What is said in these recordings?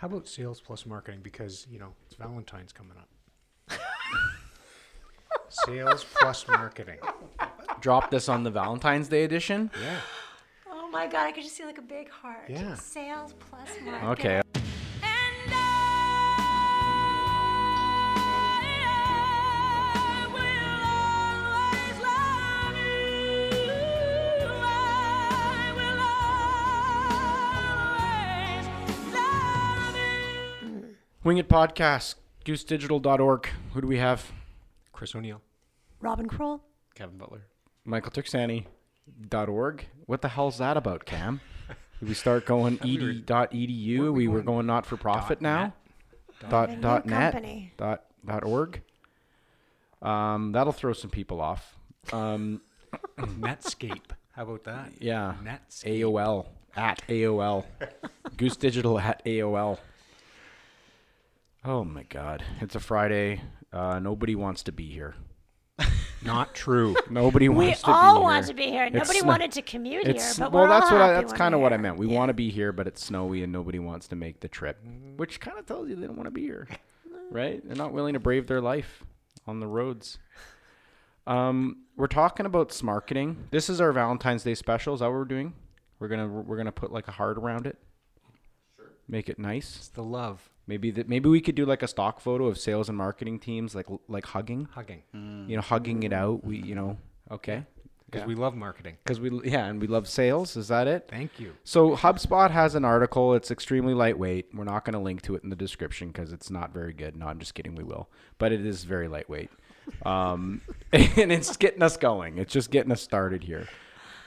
How about sales plus marketing? Because you know it's Valentine's coming up. sales plus marketing. Drop this on the Valentine's Day edition. Yeah. Oh my god, I could just see like a big heart. Yeah. Sales plus marketing. Okay. Wing It Podcast, goosedigital.org. Who do we have? Chris O'Neill. Robin Kroll. Kevin Butler. Michael Tuxani.org. What the hell's that about, Cam? Did we start going we were- ed.edu? weren't We we were going going not for profit dot now. net? Dot Having dot net. company. Dot dot org. Um, that'll throw some people off. Um, Netscape. How about that? yeah. Netscape. AOL at AOL. Goose Digital at AOL. Oh my God! It's a Friday. Uh, nobody wants to be here. Not true. Nobody We wants to be all here. want to be here. It's Nobody not- wanted to commute here, It's but well, we're that's all what I, that's kind of what I meant. We Yeah. want to be here, but it's snowy and nobody wants to make the trip, which kind of tells you they don't want to be here, right? They're not willing to brave their life on the roads. Um, we're talking about marketing. This is our Valentine's Day special. Is that what we're doing? We're gonna we're gonna put like a heart around it. Make it nice. It's the love. Maybe that maybe we could do like a stock photo of sales and marketing teams, like like hugging. Hugging. You know, hugging it out. We you know okay. Because Yeah. we love marketing. Because we yeah, and we love sales. Is that it? Thank you. So HubSpot has an article. It's extremely lightweight. We're not going to link to it in the description because it's not very good. No, I'm just kidding. We will, but it is very lightweight, um, and it's getting us going. It's just getting us started here.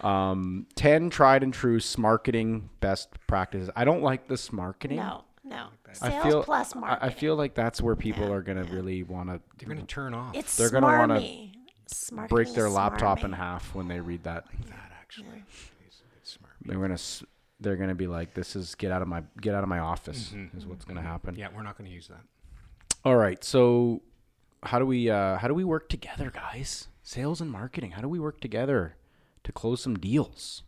Um, Ten tried and true marketing best practices. I don't like this marketing. No, no. I Sales feel plus marketing. I feel like that's where people are going to really want to They're going to turn off it's they're gonna wanna break is their laptop in half when they read that. that actually. It's, it's. They're gonna they're gonna be like, "This is get out of my get out of my office." Is what's gonna happen. Yeah, we're not going to use that. All right. So, how do we uh, how do we work together, guys? Sales and marketing. How do we work together to close some deals?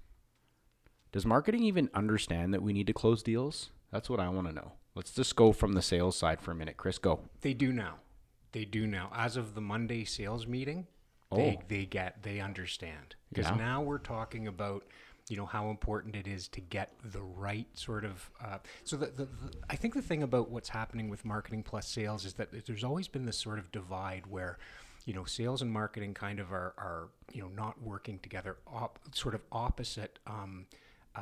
Does marketing even understand that we need to close deals? That's what I want to know. Let's just go from the sales side for a minute. Chris, go. They do now. They do now. As of the Monday sales meeting, they, Oh. they get, they understand. Because Yeah. now we're talking about, you know, how important it is to get the right sort of. Uh, so the, the, the, I think the thing about what's happening with marketing plus sales is that there's always been this sort of divide where, you know, sales and marketing kind of are, are you know, not working together, op, sort of opposite. Um, uh,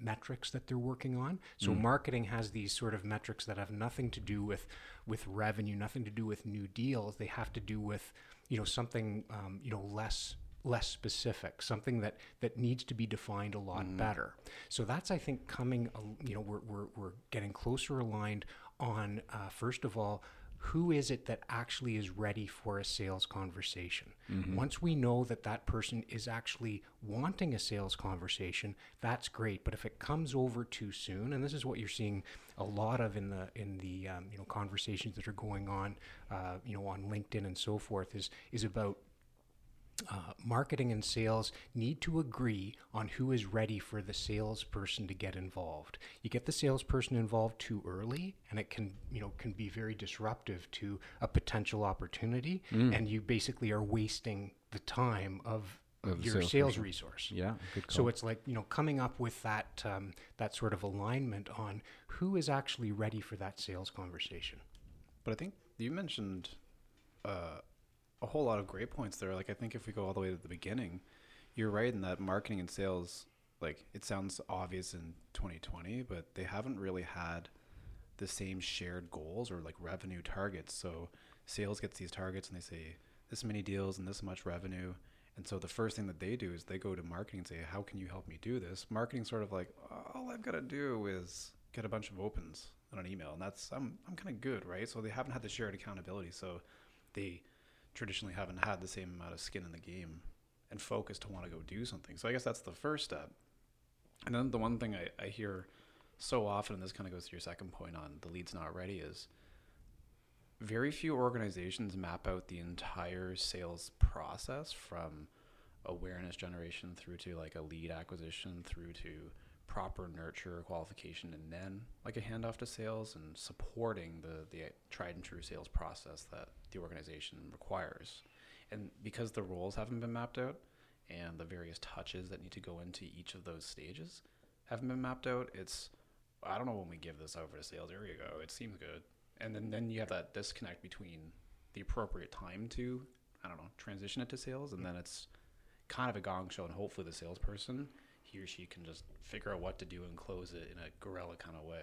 metrics that they're working on. So marketing has these sort of metrics that have nothing to do with with revenue, nothing to do with new deals. They have to do with you know something um, you know less less specific, something that that needs to be defined a lot better. So that's I think coming. You know we're we're, we're getting closer aligned on uh, first of all. Who is it that actually is ready for a sales conversation? Once we know that that person is actually wanting a sales conversation, that's great. But if it comes over too soon, and this is what you're seeing a lot of in the in the um, you know conversations that are going on, uh, you know on LinkedIn and so forth, is is about uh, marketing and sales need to agree on who is ready for the salesperson to get involved. You get the salesperson involved too early, and it can you know can be very disruptive to a potential opportunity, and you basically are wasting the time of, Of your sales salesperson. resource. Yeah. Good So it's like you know coming up with that um, that sort of alignment on who is actually ready for that sales conversation. But I think you mentioned uh, a whole lot of great points there. Like I think if we go all the way to the beginning, you're right in that marketing and sales, like it sounds obvious in 2020, but they haven't really had the same shared goals or like revenue targets. So sales gets these targets and they say this many deals and this much revenue. And so the first thing that they do is they go to marketing and say, "How can you help me do this?" Marketing sort of like, all I've got to do is get a bunch of opens on an email, and that's I'm I'm kind of good, right? So they haven't had the shared accountability, so they traditionally haven't had the same amount of skin in the game and focus to want to go do something. So I guess that's the first step. And then the one thing I, I hear so often, and this kind of goes to your second point on the lead's not ready, is very few organizations map out the entire sales process from awareness generation through to like a lead acquisition through to proper nurture qualification and then like a handoff to sales and supporting the the tried and true sales process that the organization requires. And because the roles haven't been mapped out and the various touches that need to go into each of those stages haven't been mapped out, it's I don't know when we give this over to sales. There you go. It seems good. And then then you have that disconnect between the appropriate time to I don't know transition it to sales, and then it's kind of a gong show, and hopefully the salesperson he or she can just figure out what to do and close it in a guerrilla kind of way,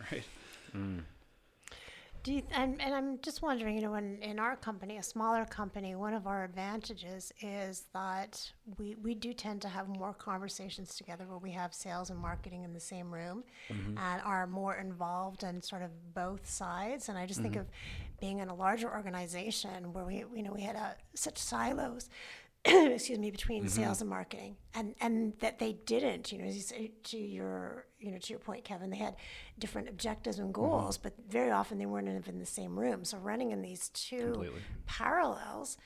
right? Hmm. Do you, and, and I'm just wondering, you know, in, in our company, a smaller company, one of our advantages is that we, we do tend to have more conversations together where we have sales and marketing in the same room mm-hmm. and are more involved in sort of both sides. And I just think mm-hmm. of being in a larger organization where we, you know, we had a, such silos excuse me, between sales and marketing, and and that they didn't. You know, you to your you know to your point, Kevin, they had different objectives and goals, but very often they weren't even in the same room. So running in these two Completely. parallels,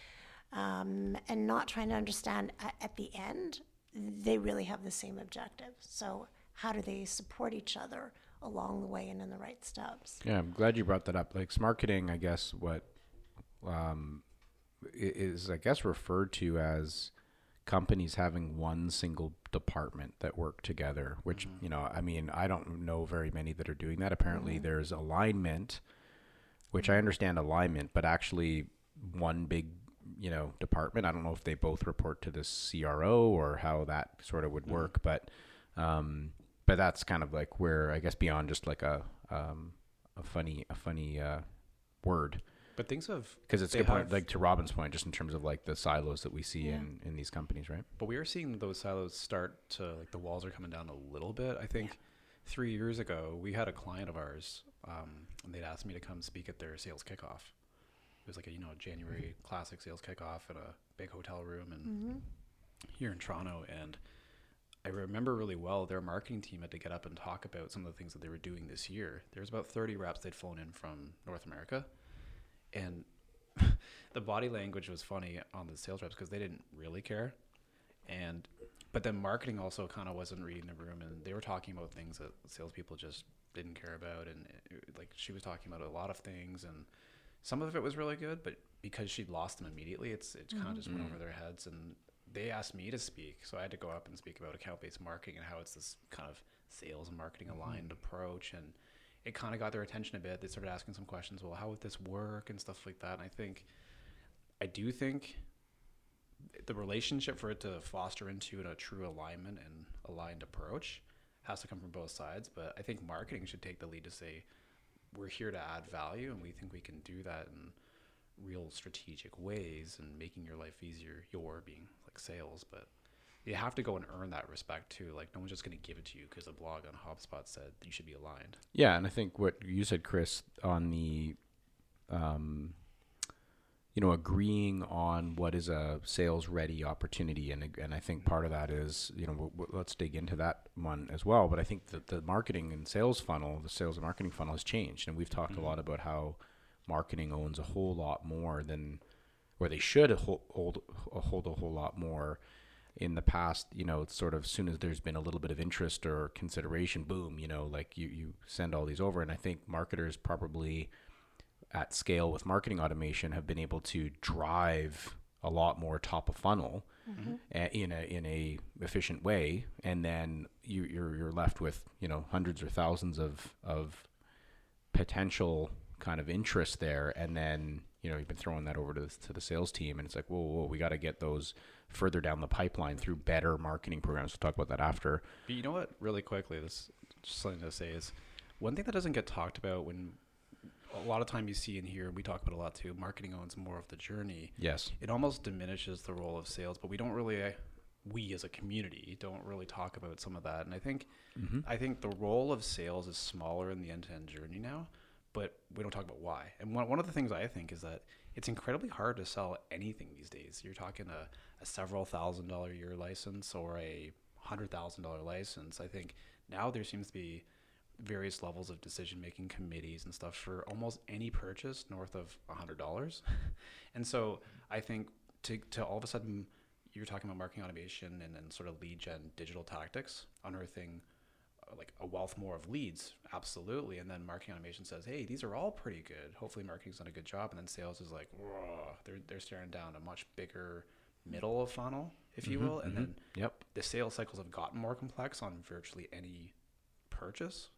um, and not trying to understand at, at the end, they really have the same objective. So how do they support each other along the way and in the right steps? Yeah, I'm glad you brought that up. Like marketing, I guess what um, is I guess referred to as companies having one single department that work together. Which you know, I mean, I don't know very many that are doing that. Apparently, there's alignment, which I understand alignment, but actually one big you know department. I don't know if they both report to the CRO or how that sort of would work, but um, but that's kind of like where I guess beyond just like a um, a funny a funny uh, word But things have because it's a they good point like to Robin's point just in terms of like the silos that we see in in these companies right But we are seeing those silos start to like the walls are coming down a little bit. I think three years ago we had a client of ours, um, and they'd asked me to come speak at their sales kickoff. It was like a you know classic classic sales kickoff in a big hotel room and here in Toronto. And I remember really well their marketing team had to get up and talk about some of the things that they were doing this year. There's about 30 reps they'd flown in from North America, and the body language was funny on the sales reps because they didn't really care. And but then marketing also kind of wasn't reading the room and they were talking about things that salespeople just didn't care about and it, like she was talking about a lot of things and some of it was really good but because she'd lost them immediately it's it kind of just went over mm-hmm. their heads and they asked me to speak so i had to go up and speak about account-based marketing and how it's this kind of sales and marketing aligned mm-hmm. approach and it kind of got their attention a bit they started asking some questions well how would this work and stuff like that and i think i do think the relationship for it to foster into a true alignment and aligned approach has to come from both sides. But I think marketing should take the lead to say, we're here to add value and we think we can do that in real strategic ways and making your life easier, your being like sales. But you have to go and earn that respect too. Like, no one's just going to give it to you because a blog on HubSpot said you should be aligned. yeah and I think what you said Chris on the um, you know agreeing on what is a sales ready opportunity and and I think part of that is you know w- w- let's dig into that one as well but I think that the marketing and sales funnel the sales and marketing funnel has changed and we've talked a lot about how marketing owns a whole lot more than or they should hold hold, hold a whole lot more in the past you know it's sort of as soon as there's been a little bit of interest or consideration boom you know like you you send all these over. And i think marketers probably at scale with marketing automation have been able to drive a lot more top of funnel a- in a in a efficient way. And then you you're you're left with you know hundreds or thousands of of potential kind of interest there. And then you know you've been throwing that over to the, to the sales team. And it's like whoa whoa we got to get those further down the pipeline through better marketing programs we'll talk about that after But you know what? Really quickly, this just something to say is one thing that doesn't get talked about when a lot of time you see in here, we talk about a lot too. Marketing owns more of the journey. yes It almost diminishes the role of sales, but we don't really, uh, we as a community don't really talk about some of that. And I think, I think the role of sales is smaller in the end-to-end journey now, but we don't talk about why. And one, one of the things I think is that it's incredibly hard to sell anything these days. You're talking a, a several thousand dollar year license or a hundred thousand dollar license. I think now there seems to be various levels of decision making committees and stuff for almost any purchase north of a hundred dollars. and so I think to, to all of a sudden you're talking about marketing automation and then sort of lead gen digital tactics, unearthing uh, like a wealth more of leads, absolutely. And then marketing automation says, hey, these are all pretty good. Hopefully, marketing's done a good job. And then sales is like, they're they're staring down a much bigger middle of funnel, if you mm-hmm, will. And mm-hmm. then Yep. the sales cycles have gotten more complex on virtually any purchase.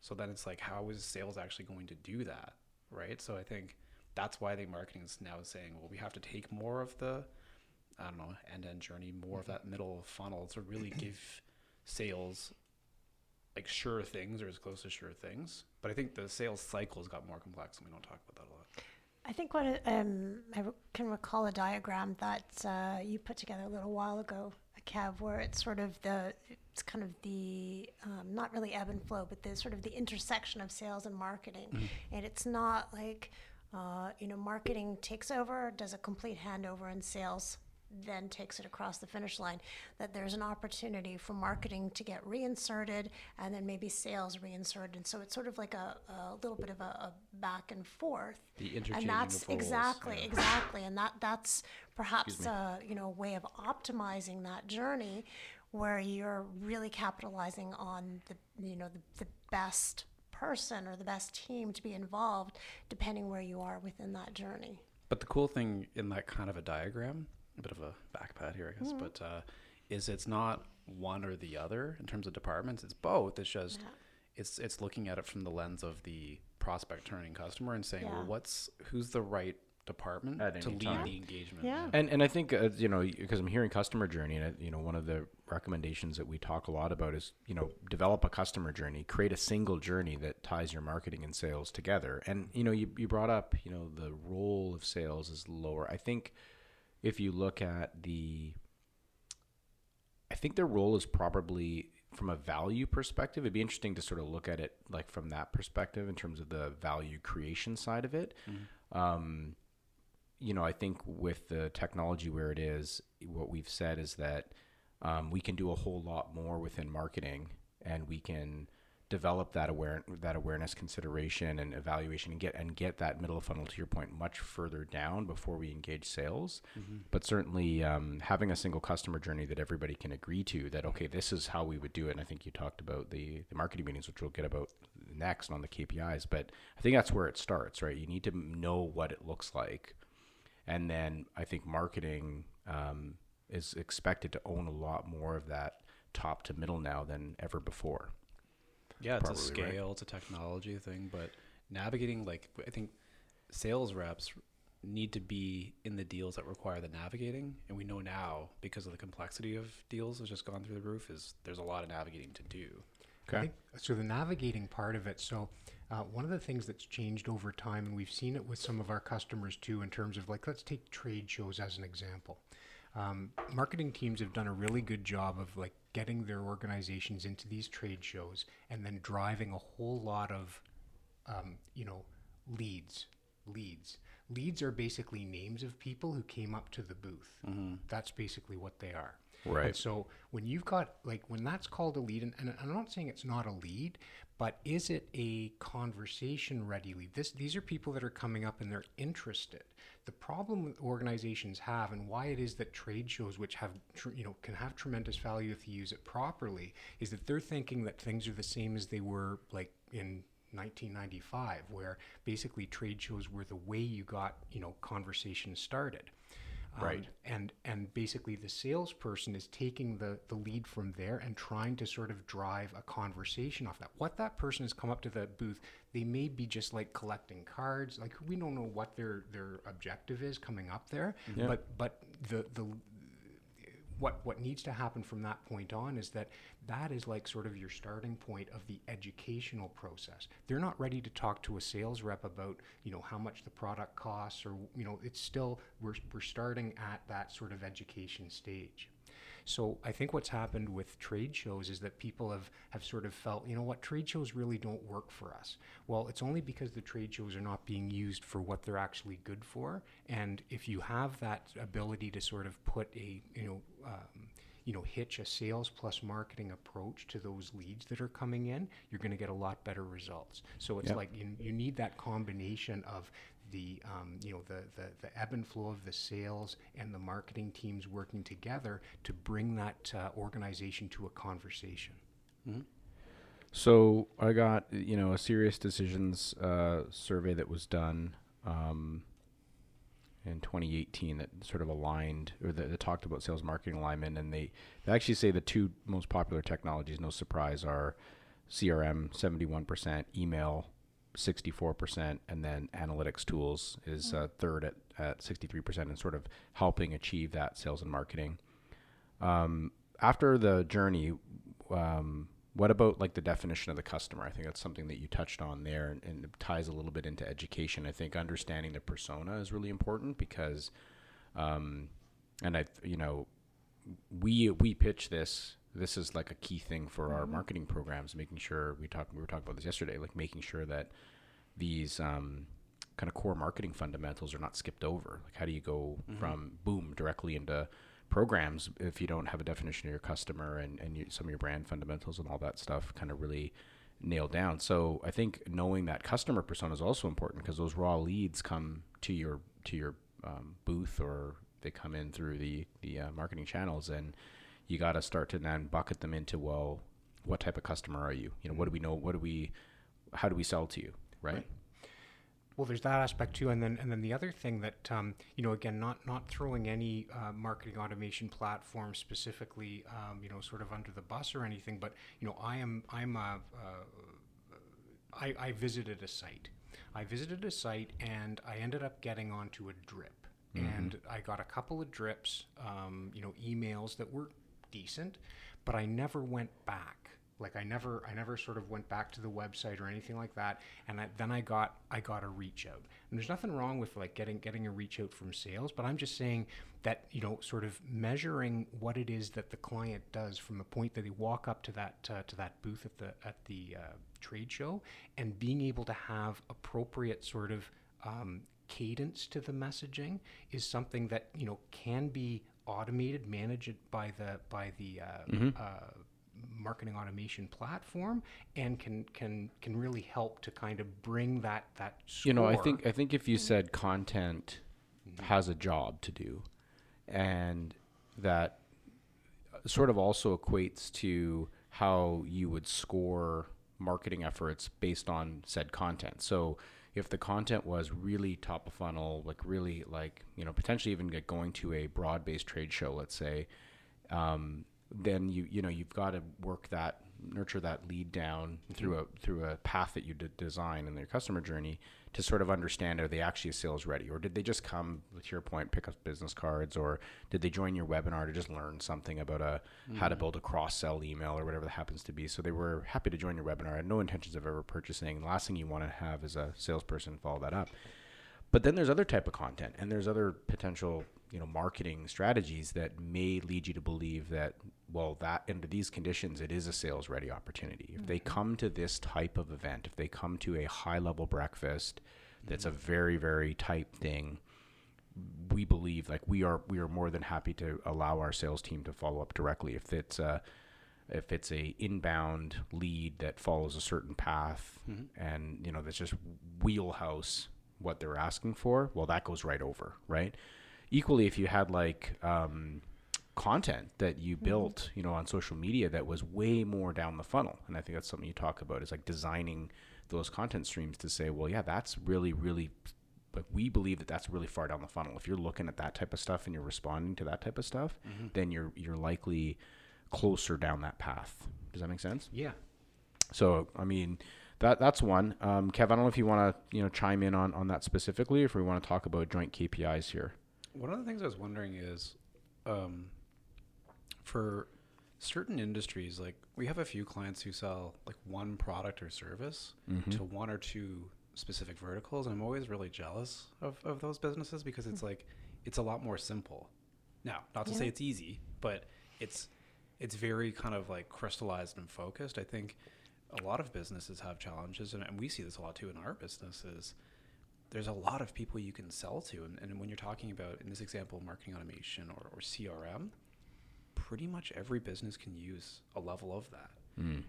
So then it's like, how is sales actually going to do that, right? So I think that's why the marketing is now saying, well, we have to take more of the, I don't know, end-to-end journey, more of mm-hmm. that middle funnel to really give sales like sure things or as close to sure things. But I think the sales cycles got more complex, and we don't talk about that a lot. I think what um, I can recall a diagram that uh, you put together a little while ago, Kev, where it's sort of the it's kind of the um, not really ebb and flow, but the sort of the intersection of sales and marketing, and it's not like uh, you know marketing takes over, does a complete handover, and sales then takes it across the finish line. That there's an opportunity for marketing to get reinserted, and then maybe sales reinserted, and so it's sort of like a, a little bit of a, a back and forth The and that's exactly yeah. exactly and that that's perhaps a you know way of optimizing that journey where you're really capitalizing on the you know the, the best person or the best team to be involved depending where you are within that journey But the cool thing in that kind of a diagram, a bit of a backpat here, I guess, Mm-hmm. but uh, is it's not one or the other in terms of departments. It's both. It's just Yeah. it's it's looking at it from the lens of the prospect turning customer and saying, Yeah. well, what's who's the right department At to lead time. the engagement? Yeah. And and I think uh, you know because I'm hearing customer journey and uh, you know one of the recommendations that we talk a lot about is you know develop a customer journey, create a single journey that ties your marketing and sales together. And you know you you brought up you know the role of sales is lower. I think if you look at the I think their role is probably from a value perspective. It'd be interesting to sort of look at it like from that perspective in terms of the value creation side of it. Um, you know, I think with the technology where it is, what we've said is that um, we can do a whole lot more within marketing, and we can develop that aware that awareness, consideration, and evaluation, and get and get that middle funnel to your point much further down before we engage sales. But certainly, um, having a single customer journey that everybody can agree to that okay, this is how we would do it. And I think you talked about the the marketing meetings, which we'll get about next on the KPIs. But I think that's where it starts, right? You need to know what it looks like and then I think marketing um, is expected to own a lot more of that top to middle now than ever before. Yeah, it's a Probably right. scale, it's a technology thing, but navigating like I think sales reps need to be in the deals that require the navigating, and we know now because of the complexity of deals has just gone through the roof. Is there's a lot of navigating to do. I think- so the navigating part of it. So uh, one of the things that's changed over time, and we've seen it with some of our customers too, in terms of like let's take trade shows as an example. Um, marketing teams have done a really good job of like getting their organizations into these trade shows and then driving a whole lot of um, you know, leads. Leads. Leads are basically names of people who came up to the booth. That's basically what they are. Right. And so when you've got like when that's called a lead, and, and I'm not saying it's not a lead, but is it a conversation ready lead? This these are people that are coming up and they're interested. The problem organizations have, and why it is that trade shows, which have tr- you know can have tremendous value if you use it properly, is that they're thinking that things are the same as they were like in 1995, where basically trade shows were the way you got you know conversations started. Um, Right. and and basically the salesperson is taking the the lead from there and trying to sort of drive a conversation off that. What that person has come up to the booth, they may be just like collecting cards. Like we don't know what their their objective is coming up there, but but the the what what needs to happen from that point on is that that is like sort of your starting point of the educational process. They're not ready to talk to a sales rep about you know how much the product costs or you know it's still we're we're starting at that sort of education stage. So I think what's happened with trade shows is that people have, have sort of felt, you know what, trade shows really don't work for us. Well, it's only because the trade shows are not being used for what they're actually good for. And if you have that ability to sort of put a, you know, um, you know, hitch a sales plus marketing approach to those leads that are coming in, you're going to get a lot better results. So it's Yep. like you, you need that combination of the um, you know the, the the ebb and flow of the sales and the marketing teams working together to bring that uh, organization to a conversation. So I got you know a SiriusDecisions uh, survey that was done um, in 2018 that sort of aligned or that, that talked about sales marketing alignment, and they, they actually say the two most popular technologies, no surprise, are CRM 71%, email 64%, and then analytics tools is uh, third at, at 63%, and sort of helping achieve that sales and marketing. Um, after the journey, um, what about like the definition of the customer? I think that's something that you touched on there, and, and it ties a little bit into education. I think understanding the persona is really important because, um, and I, you know, we we pitch this. This is like a key thing for our marketing programs, making sure we talked We were talking about this yesterday, like making sure that these um, kind of core marketing fundamentals are not skipped over. Like, how do you go from boom directly into programs if you don't have a definition of your customer and, and you, some of your brand fundamentals and all that stuff kind of really nailed down. So I think knowing that customer persona is also important because those raw leads come to your to your um, booth or they come in through the the uh, marketing channels and you got to start to then bucket them into well what type of customer are you you know what do we know what do we how do we sell to you right, Right. Well, there's that aspect too, and then and then the other thing that um, you know, again, not not throwing any uh, marketing automation platform specifically, um, you know, sort of under the bus or anything, but you know, I am I'm a, uh, I, I visited a site. I visited a site and I ended up getting onto a drip, and I got a couple of drips, um, you know, emails that were decent, but I never went back. Like I never I never sort of went back to the website or anything like that and I, then I got I got a reach out. And there's nothing wrong with like getting getting a reach out from sales but I'm just saying that you know sort of measuring what it is that the client does from the point that they walk up to that uh, to that booth at the at the uh, trade show and being able to have appropriate sort of um, cadence to the messaging is something that you know can be automated managed by the by the uh, uh, marketing automation platform and can can can really help to kind of bring that that you know i think i think if you said content has a job to do and that sort of also equates to how you would score marketing efforts based on said content. So if the content was really top of funnel like really like you know potentially even get going to a broad based trade show let's say um, then you you know you've got to work that nurture that lead down mm-hmm. through a through a path that you d- design in their customer journey to sort of understand are they actually sales ready? Or did they just come to your point pick up business cards? Or did they join your webinar to just learn something about a how to mm-hmm. build a cross sell email or whatever that happens to be? So they were happy to join your webinar. Had no intentions of ever purchasing. The last thing you want to have is a salesperson follow that up. But then there's other type of content and there's other potential you know marketing strategies that may lead you to believe that well that under these conditions it is a sales ready opportunity. If they mm-hmm. come to this type of event if they come to a high level breakfast that's a mm-hmm. very very tight thing we believe like we are we are more than happy to allow our sales team to follow up directly. If it's a if it's a inbound lead that follows a certain path mm-hmm. and you know that's just wheelhouse what they're asking for well that goes right over right equally if you had like um, content that you built you know on social media that was way more down the funnel. And i think that's something you talk about is like designing those content streams to say well yeah that's really really like we believe that that's really far down the funnel. If you're looking at that type of stuff and you're responding to that type of stuff then you're you're likely closer down that path. Does that make sense? Yeah. So I mean, that that's one. Um, Kev, I don't know if you want to you know chime in on on that specifically, or if we want to talk about joint KPIs here. One of the things I was wondering is, um, for certain industries, like we have a few clients who sell like one product or service to one or two specific verticals, and I'm always really jealous of, of those businesses because it's like it's a lot more simple. Now, not to say it's easy, but it's it's very kind of like crystallized and focused. I think a lot of businesses have challenges, and, and we see this a lot too in our businesses there's a lot of people you can sell to. And, and when you're talking about, in this example, marketing automation or, or CRM, pretty much every business can use a level of that.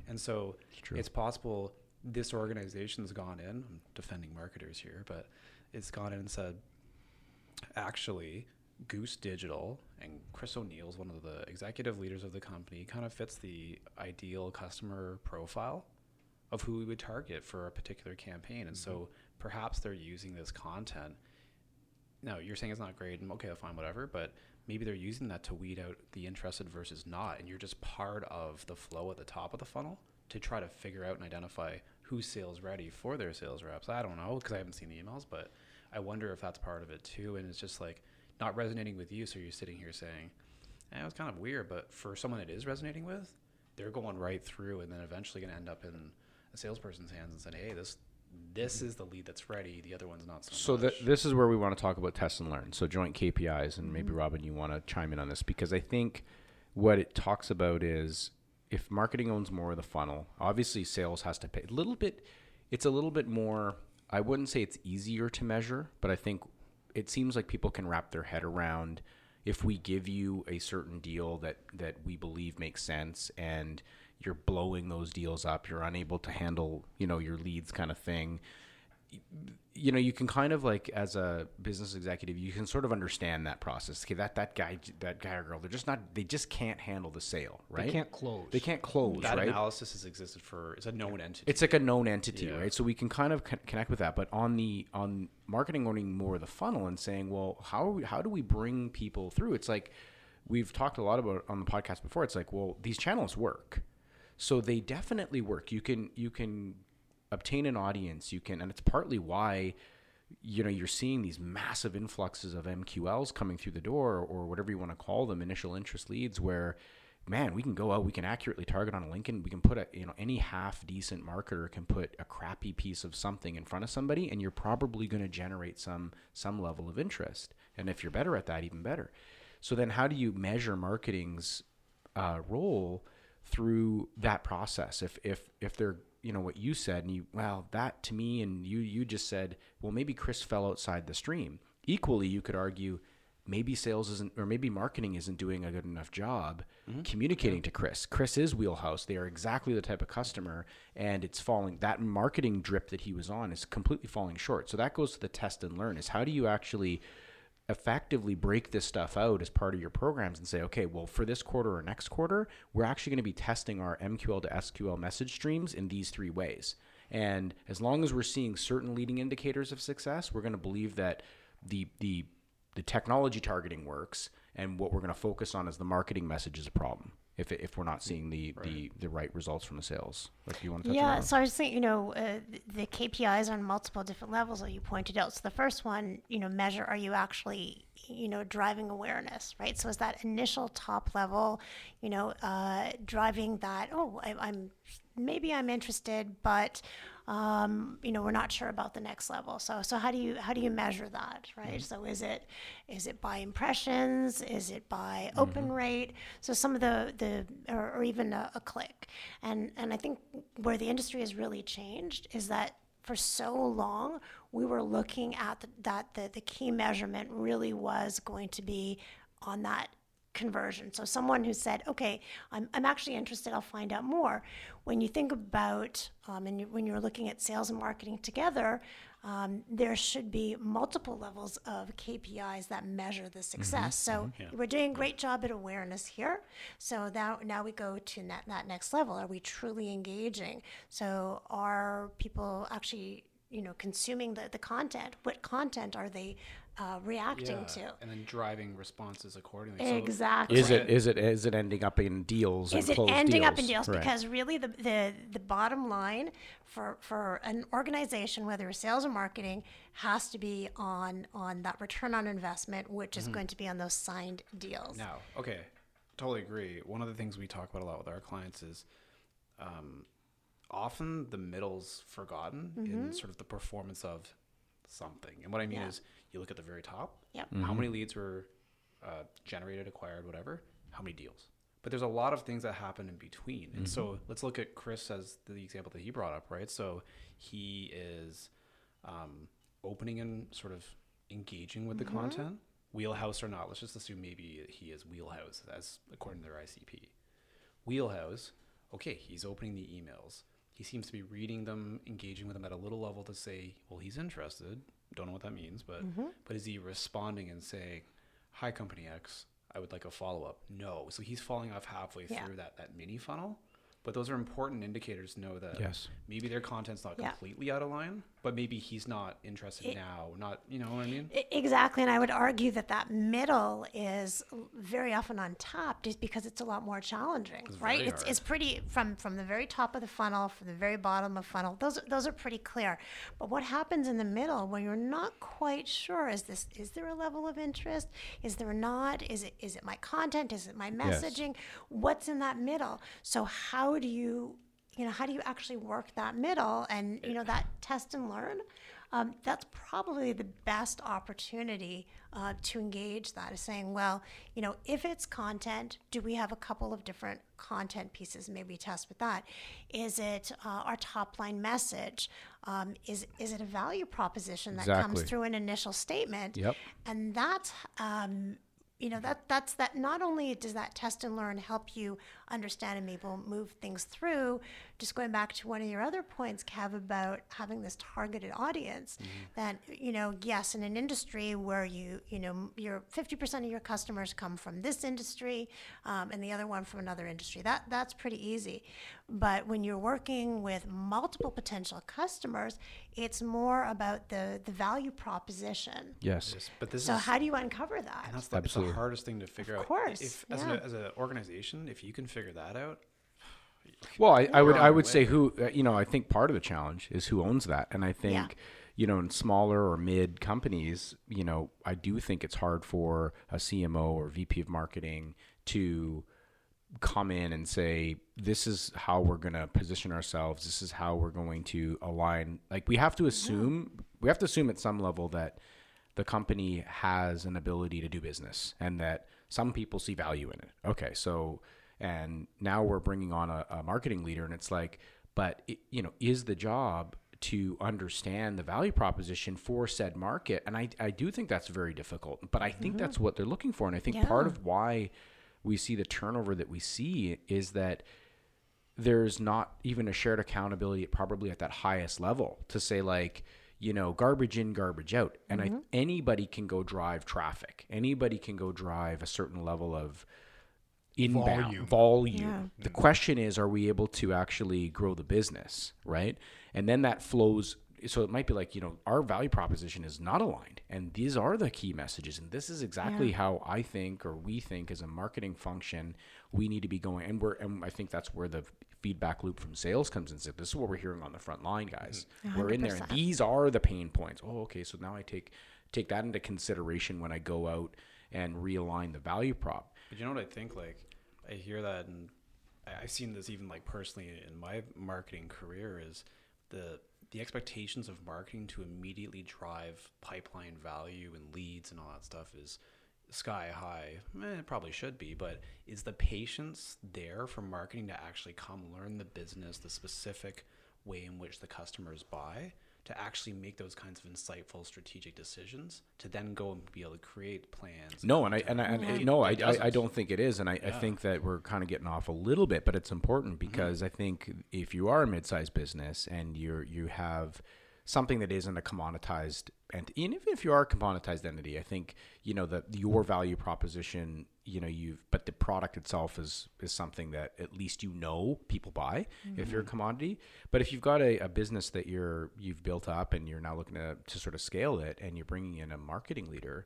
And so true. it's possible this organization's gone in, I'm defending marketers here, but it's gone in and said, actually, Goose Digital and Chris O'Neill's one of the executive leaders of the company kind of fits the ideal customer profile of who we would target for a particular campaign. And Mm-hmm. so perhaps they're using this content. No, you're saying it's not great, okay, fine, whatever. But maybe they're using that to weed out the interested versus not, and you're just part of the flow at the top of the funnel to try to figure out and identify who's sales ready for their sales reps. I don't know because I haven't seen the emails, but I wonder if that's part of it too. And it's just like not resonating with you, so you're sitting here saying, eh, "It was kind of weird," but for someone it is resonating with, they're going right through, and then eventually going to end up in a salesperson's hands and saying, "Hey, this." This mm-hmm. is the lead that's ready. The other one's not so, So much. th- this is where we want to talk about test and learn. So joint KPIs, and maybe mm-hmm. Robin, you want to chime in on this because I think what it talks about is if marketing owns more of the funnel, obviously sales has to pay a little bit. It's a little bit more. I wouldn't say it's easier to measure, but I think it seems like people can wrap their head around if we give you a certain deal that that we believe makes sense and you're blowing those deals up you're unable to handle you know your leads kind of thing you know you can kind of like as a business executive you can sort of understand that process okay that that guy that guy or girl they're just not they just can't handle the sale right They can't close. they can't close that right analysis has existed for it's a known entity. it's like a known entity Yeah. right so we can kind of con- connect with that but on the on marketing owning more of the funnel and saying well how are we, how do we bring people through it's like we've talked a lot about on the podcast before it's like well these channels work so they definitely work. You can you can obtain an audience. You can and it's partly why you know you're seeing these massive influxes of MQLs coming through the door or whatever you want to call them initial interest leads where man we can go out we can accurately target on a link and we can put a you know any half decent marketer can put a crappy piece of something in front of somebody and you're probably going to generate some some level of interest. And if you're better at that even better. So then how do you measure marketing's uh, role through that process. If if if they're you know what you said and you well that to me and you you just said well maybe chris fell outside the stream. Equally you could argue maybe sales isn't or maybe marketing isn't doing a good enough job mm-hmm. communicating to chris. Chris is wheelhouse. They are exactly the type of customer and it's falling that marketing drip that he was on is completely falling short. So that goes to the test and learn is how do you actually effectively break this stuff out as part of your programs and say, okay, well, for this quarter or next quarter, we're actually going to be testing our MQL to SQL message streams in these three ways. And as long as we're seeing certain leading indicators of success, we're going to believe that the the the technology targeting works, and what we're going to focus on is the marketing message is a problem. If, if we're not seeing the, the, the right results from the sales, like you want to touch on Yeah, so I was thinking, you know, uh, the KPIs on multiple different levels that you pointed out. So the first one, you know, measure are you actually, you know, driving awareness, right? So is that initial top level, you know, uh, driving that? Oh, I, I'm maybe I'm interested, but um, you know, we're not sure about the next level. So so how do you how do you measure that, right? So is it is it by impressions? Is it by open rate? So some of the the or, or even a, a click, and and I think where the industry has really changed is that for so long we were looking at the, that the, the key measurement really was going to be on that conversion. So someone who said, "Okay, I'm, I'm actually interested. I'll find out more." When you think about um, and you, when you're looking at sales and marketing together, um, there should be multiple levels of KPIs that measure the success. So we're doing a great job at awareness here. So now now we go to that, that next level. Are we truly engaging? So are people actually you know consuming the, the content? What content are they uh, reacting to? and then driving responses accordingly. So Exactly. Is it is it is it ending up in deals? is and it closed ending deals? up in deals? Right. Because really, the, the the bottom line for for an organization, whether it's sales or marketing, has to be on on that return on investment, which Mm-hmm. is going to be on those signed deals. Now, okay, totally agree. One of the things we talk about a lot with our clients is um, often the middle's forgotten in sort of the performance of something. And what I mean Yeah. is you look at the very top, Yep. how many leads were uh, generated, acquired, whatever, how many deals. But there's a lot of things that happen in between. And so let's look at Chris as the example that he brought up, right? So he is um, opening and sort of engaging with the content, wheelhouse or not. Let's just assume maybe he is wheelhouse as according to their ICP. Wheelhouse, okay, he's opening the emails. He seems to be reading them, engaging with them at a little level to say, well, he's interested. Don't know what that means, but mm-hmm. but is he responding and saying, "Hi, company X, I would like a follow up"? No. So he's falling off halfway Yeah. through that that mini funnel. But those are important indicators to know that Yes. maybe their content's not Yeah. completely out of line, but maybe he's not interested It- now. Not, you know what I mean? Exactly, and I would argue that that middle is very often on top just because it's a lot more challenging, It's right? It's, hard. it's pretty from from the very top of the funnel, from the very bottom of funnel. Those are- those are pretty clear. But what happens in the middle when you're not quite sure is this is there a level of interest? Is there not? Is it is it my content? Is it my messaging? What's in that middle? So how do you you know how do you actually work that middle and you know that test and learn? um, that's probably the best opportunity uh, to engage that is saying, well, you know, if it's content, do we have a couple of different content pieces? Maybe test with that. Is it uh, our top line message? Um, is is it a value proposition that comes through an initial statement? Yep. And that's um, you know that that's that. Not only does that test and learn help you understand and maybe we'll move things through. Just going back to one of your other points, Kev, about having this targeted audience. That you know, yes, in an industry where you you know your fifty percent of your customers come from this industry, um, and the other one from another industry. That that's pretty easy. But when you're working with multiple potential customers, it's more about the the value proposition. Yes. Yes, but this So is how do you uncover that? and that's the, it's Absolutely. the hardest thing to figure out. Of course, if as, yeah. a, as an organization, if you can figure that out, Well, I, I would I would say who uh, you know I think part of the challenge is who owns that, and I think Yeah. you know in smaller or mid companies, you know I do think it's hard for a CMO or VP of marketing to come in and say this is how we're going to position ourselves. This is how we're going to align. Like we have to assume we have to assume at some level that the company has an ability to do business and that some people see value in it. Okay so and now we're bringing on a, a marketing leader and it's like but it, you know is the job to understand the value proposition for said market? And i, I do think that's very difficult but i think that's mm-hmm. what they're looking for. And i think part of why we see the turnover that we see is that there's not even a shared accountability probably at that highest level to say like you know garbage in garbage out. And I, mm-hmm. anybody can go drive traffic. Anybody can go drive a certain level of inbound Volume. volume, the question is are we able to actually grow the business right? And then that flows so it might be like you know our value proposition is not aligned and these are the key messages and this is exactly how i think or we think as a marketing function we need to be going and we're and i think that's where the feedback loop from sales comes in so this is what we're hearing on the front line guys. We're in there and these are the pain points. Oh okay so now i take take that into consideration when i go out and realign the value prop But you know what I think? Like, I hear that, and I've seen this even like personally in my marketing career is the the expectations of marketing to immediately drive pipeline value and leads and all that stuff is sky high. Eh, it probably should be, but is the patience there for marketing to actually come learn the business, the specific way in which the customers buy? To actually make those kinds of insightful strategic decisions, to then go and be able to create plans. No, and I and I, and It- no, I, it I, I don't think it is, and I, I think that we're kind of getting off a little bit, but it's important Mm-hmm. because I think if you are a mid-sized business and you're you have something that isn't a commoditized and even if you are a commoditized entity, I think you know that your value proposition, you know, you've but the product itself is is something that at least you know people buy if you're a mm-hmm. commodity. But if you've got a, a business that you're you've built up and you're now looking to to sort of scale it, and you're bringing in a marketing leader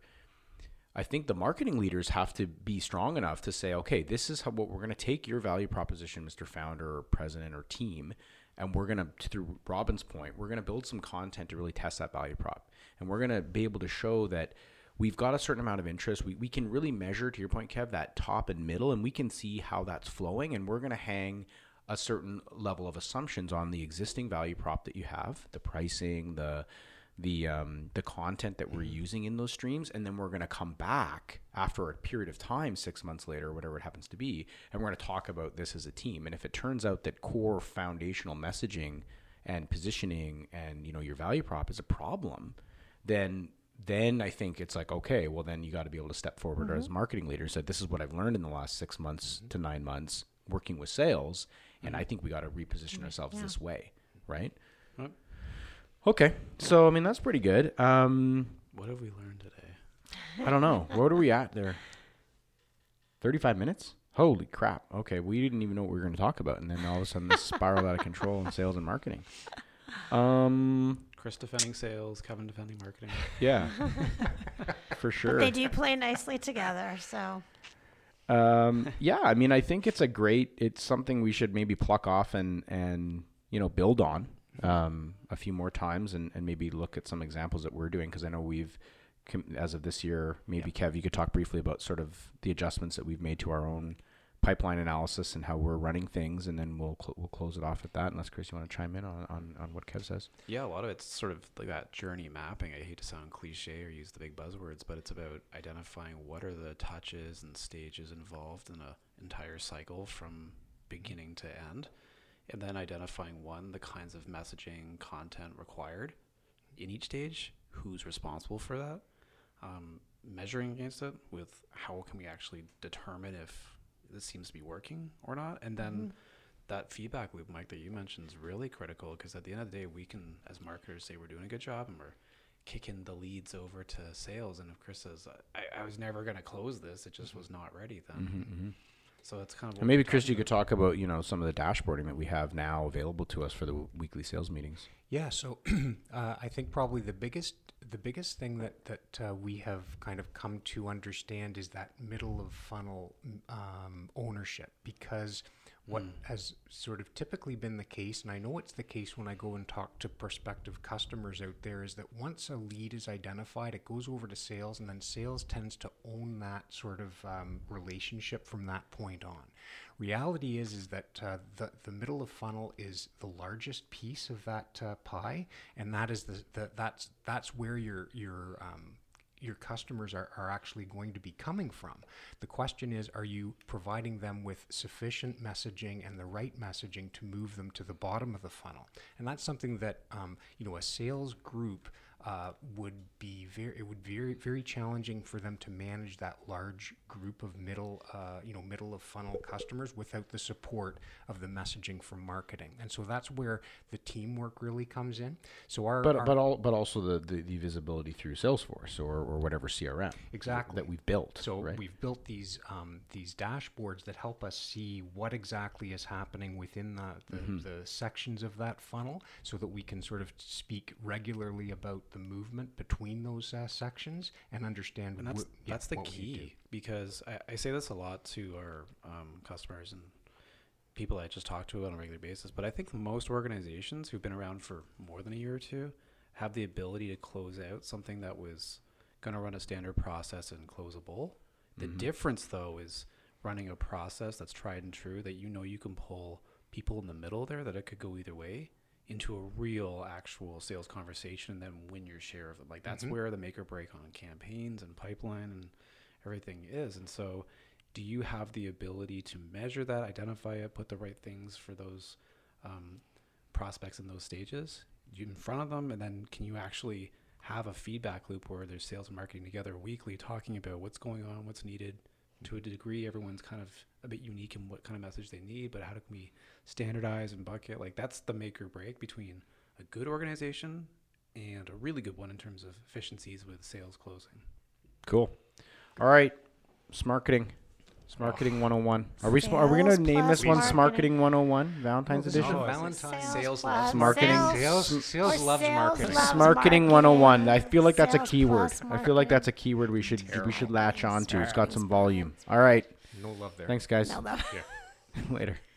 I think the marketing leaders have to be strong enough to say, okay, this is how what we're going to take your value proposition, Mr. Founder or President or team, and we're going to, through Robin's point, we're going to build some content to really test that value prop, and we're going to be able to show that we've got a certain amount of interest. We we can really measure, to your point, Kev, that top and middle, and we can see how that's flowing, and we're going to hang a certain level of assumptions on the existing value prop that you have, the pricing, the the um, the content that we're mm-hmm. using in those streams, and then we're going to come back after a period of time, six months later, whatever it happens to be, and we're going to talk about this as a team. And if it turns out that core foundational messaging and positioning and you know your value prop is a problem, then then I think it's like okay, well then you got to be able to step forward as a marketing leader. Said this is what I've learned in the last six months mm-hmm. to nine months working with sales, and I think we got to reposition ourselves this way, right? Yep. Okay, so I mean that's pretty good. Um, What have we learned today? I don't know. Where are we at there? Thirty-five minutes. Holy crap. Okay, we didn't even know what we were going to talk about. And then all of a sudden, this spiraled out of control in sales and marketing. Um, Chris defending sales, Kevin defending marketing. yeah, for sure. But they do play nicely together, so Um, yeah, I mean, I think it's a great. It's something we should maybe pluck off and and you know build on um, a few more times and and maybe look at some examples that we're doing because I know we've as of this year. Maybe Kev, you could talk briefly about sort of the adjustments that we've made to our own pipeline analysis and how we're running things, and then we'll cl- we'll close it off at that. Unless Chris, you want to chime in on, on on what Kev says. Yeah, a lot of it's sort of like that journey mapping. I hate to sound cliche or use the big buzzwords, but it's about identifying what are the touches and stages involved in a entire cycle from beginning to end, and then identifying one the kinds of messaging content required in each stage, who's responsible for that, um, measuring against it with how can we actually determine if this seems to be working or not, and then mm-hmm. that feedback loop, Mike, that you mentioned is really critical because at the end of the day, we can, as marketers, say we're doing a good job and we're kicking the leads over to sales. And if Chris says, I, I was never going to close this, it just mm-hmm. was not ready then. Mm-hmm, So that's kind of what And maybe we're Chris, you could talk about you know some of the dashboarding that we have now available to us for the weekly sales meetings. Yeah, so uh, I think probably the biggest the biggest thing that that uh, we have kind of come to understand is that middle of funnel um, ownership because what has sort of typically been the case, and I know it's the case when I go and talk to prospective customers out there, is that once a lead is identified, it goes over to sales, and then sales tends to own that sort of um, relationship from that point on. Reality is is that uh, the the middle of funnel is the largest piece of that uh, pie, and that is the, the that's that's where your your um, your customers are, are actually going to be coming from. The question is, are you providing them with sufficient messaging and the right messaging to move them to the bottom of the funnel? And that's something that um, you know a sales group uh, would be very it would be very very challenging for them to manage that large group of middle uh, you know middle of funnel customers without the support of the messaging from marketing. And so that's where the teamwork really comes in. So our, But our but all but also the, the, the visibility through Salesforce or, or whatever CRM Exactly. that we've built. So right? we've built these um, these dashboards that help us see what exactly is happening within the the, Mm-hmm. the sections of that funnel, so that we can sort of speak regularly about the movement between those uh, sections and understand. And that's wh- yeah, that's the what we need to do. key because I, I say this a lot to our um, customers and people I just talk to on a regular basis. But I think most organizations who've been around for more than a year or two have the ability to close out something that was going to run a standard process and closable. The difference, though, is running a process that's tried and true that you know you can pull people in the middle there that it could go either way into a real actual sales conversation and then win your share of it. Like that's where the make or break on campaigns and pipeline and everything is. And so do you have the ability to measure that, identify it, put the right things for those um, prospects in those stages you in front of them? And then can you actually have a feedback loop where there's sales and marketing together weekly talking about what's going on, what's needed? To a degree, everyone's kind of a bit unique in what kind of message they need, but how can we standardize and bucket? Like that's the make or break between a good organization and a really good one in terms of efficiencies with sales closing. cool. All right, Smarketing. Smarketing 101. Are we sm- are we going to Sales name this plus one marketing. Smarketing 101 Valentine's Well, edition? Oh, no, it's Valentine's Sales sales plus loves Marketing. sales. Sales, sales Or loves sales marketing. loves Smarketing 101. I feel like that's a Sales keyword. plus I feel like that's a keyword we should we should latch on to. It's got some volume. All right. No love there. Thanks guys. No, no. Yeah. Later. Bye.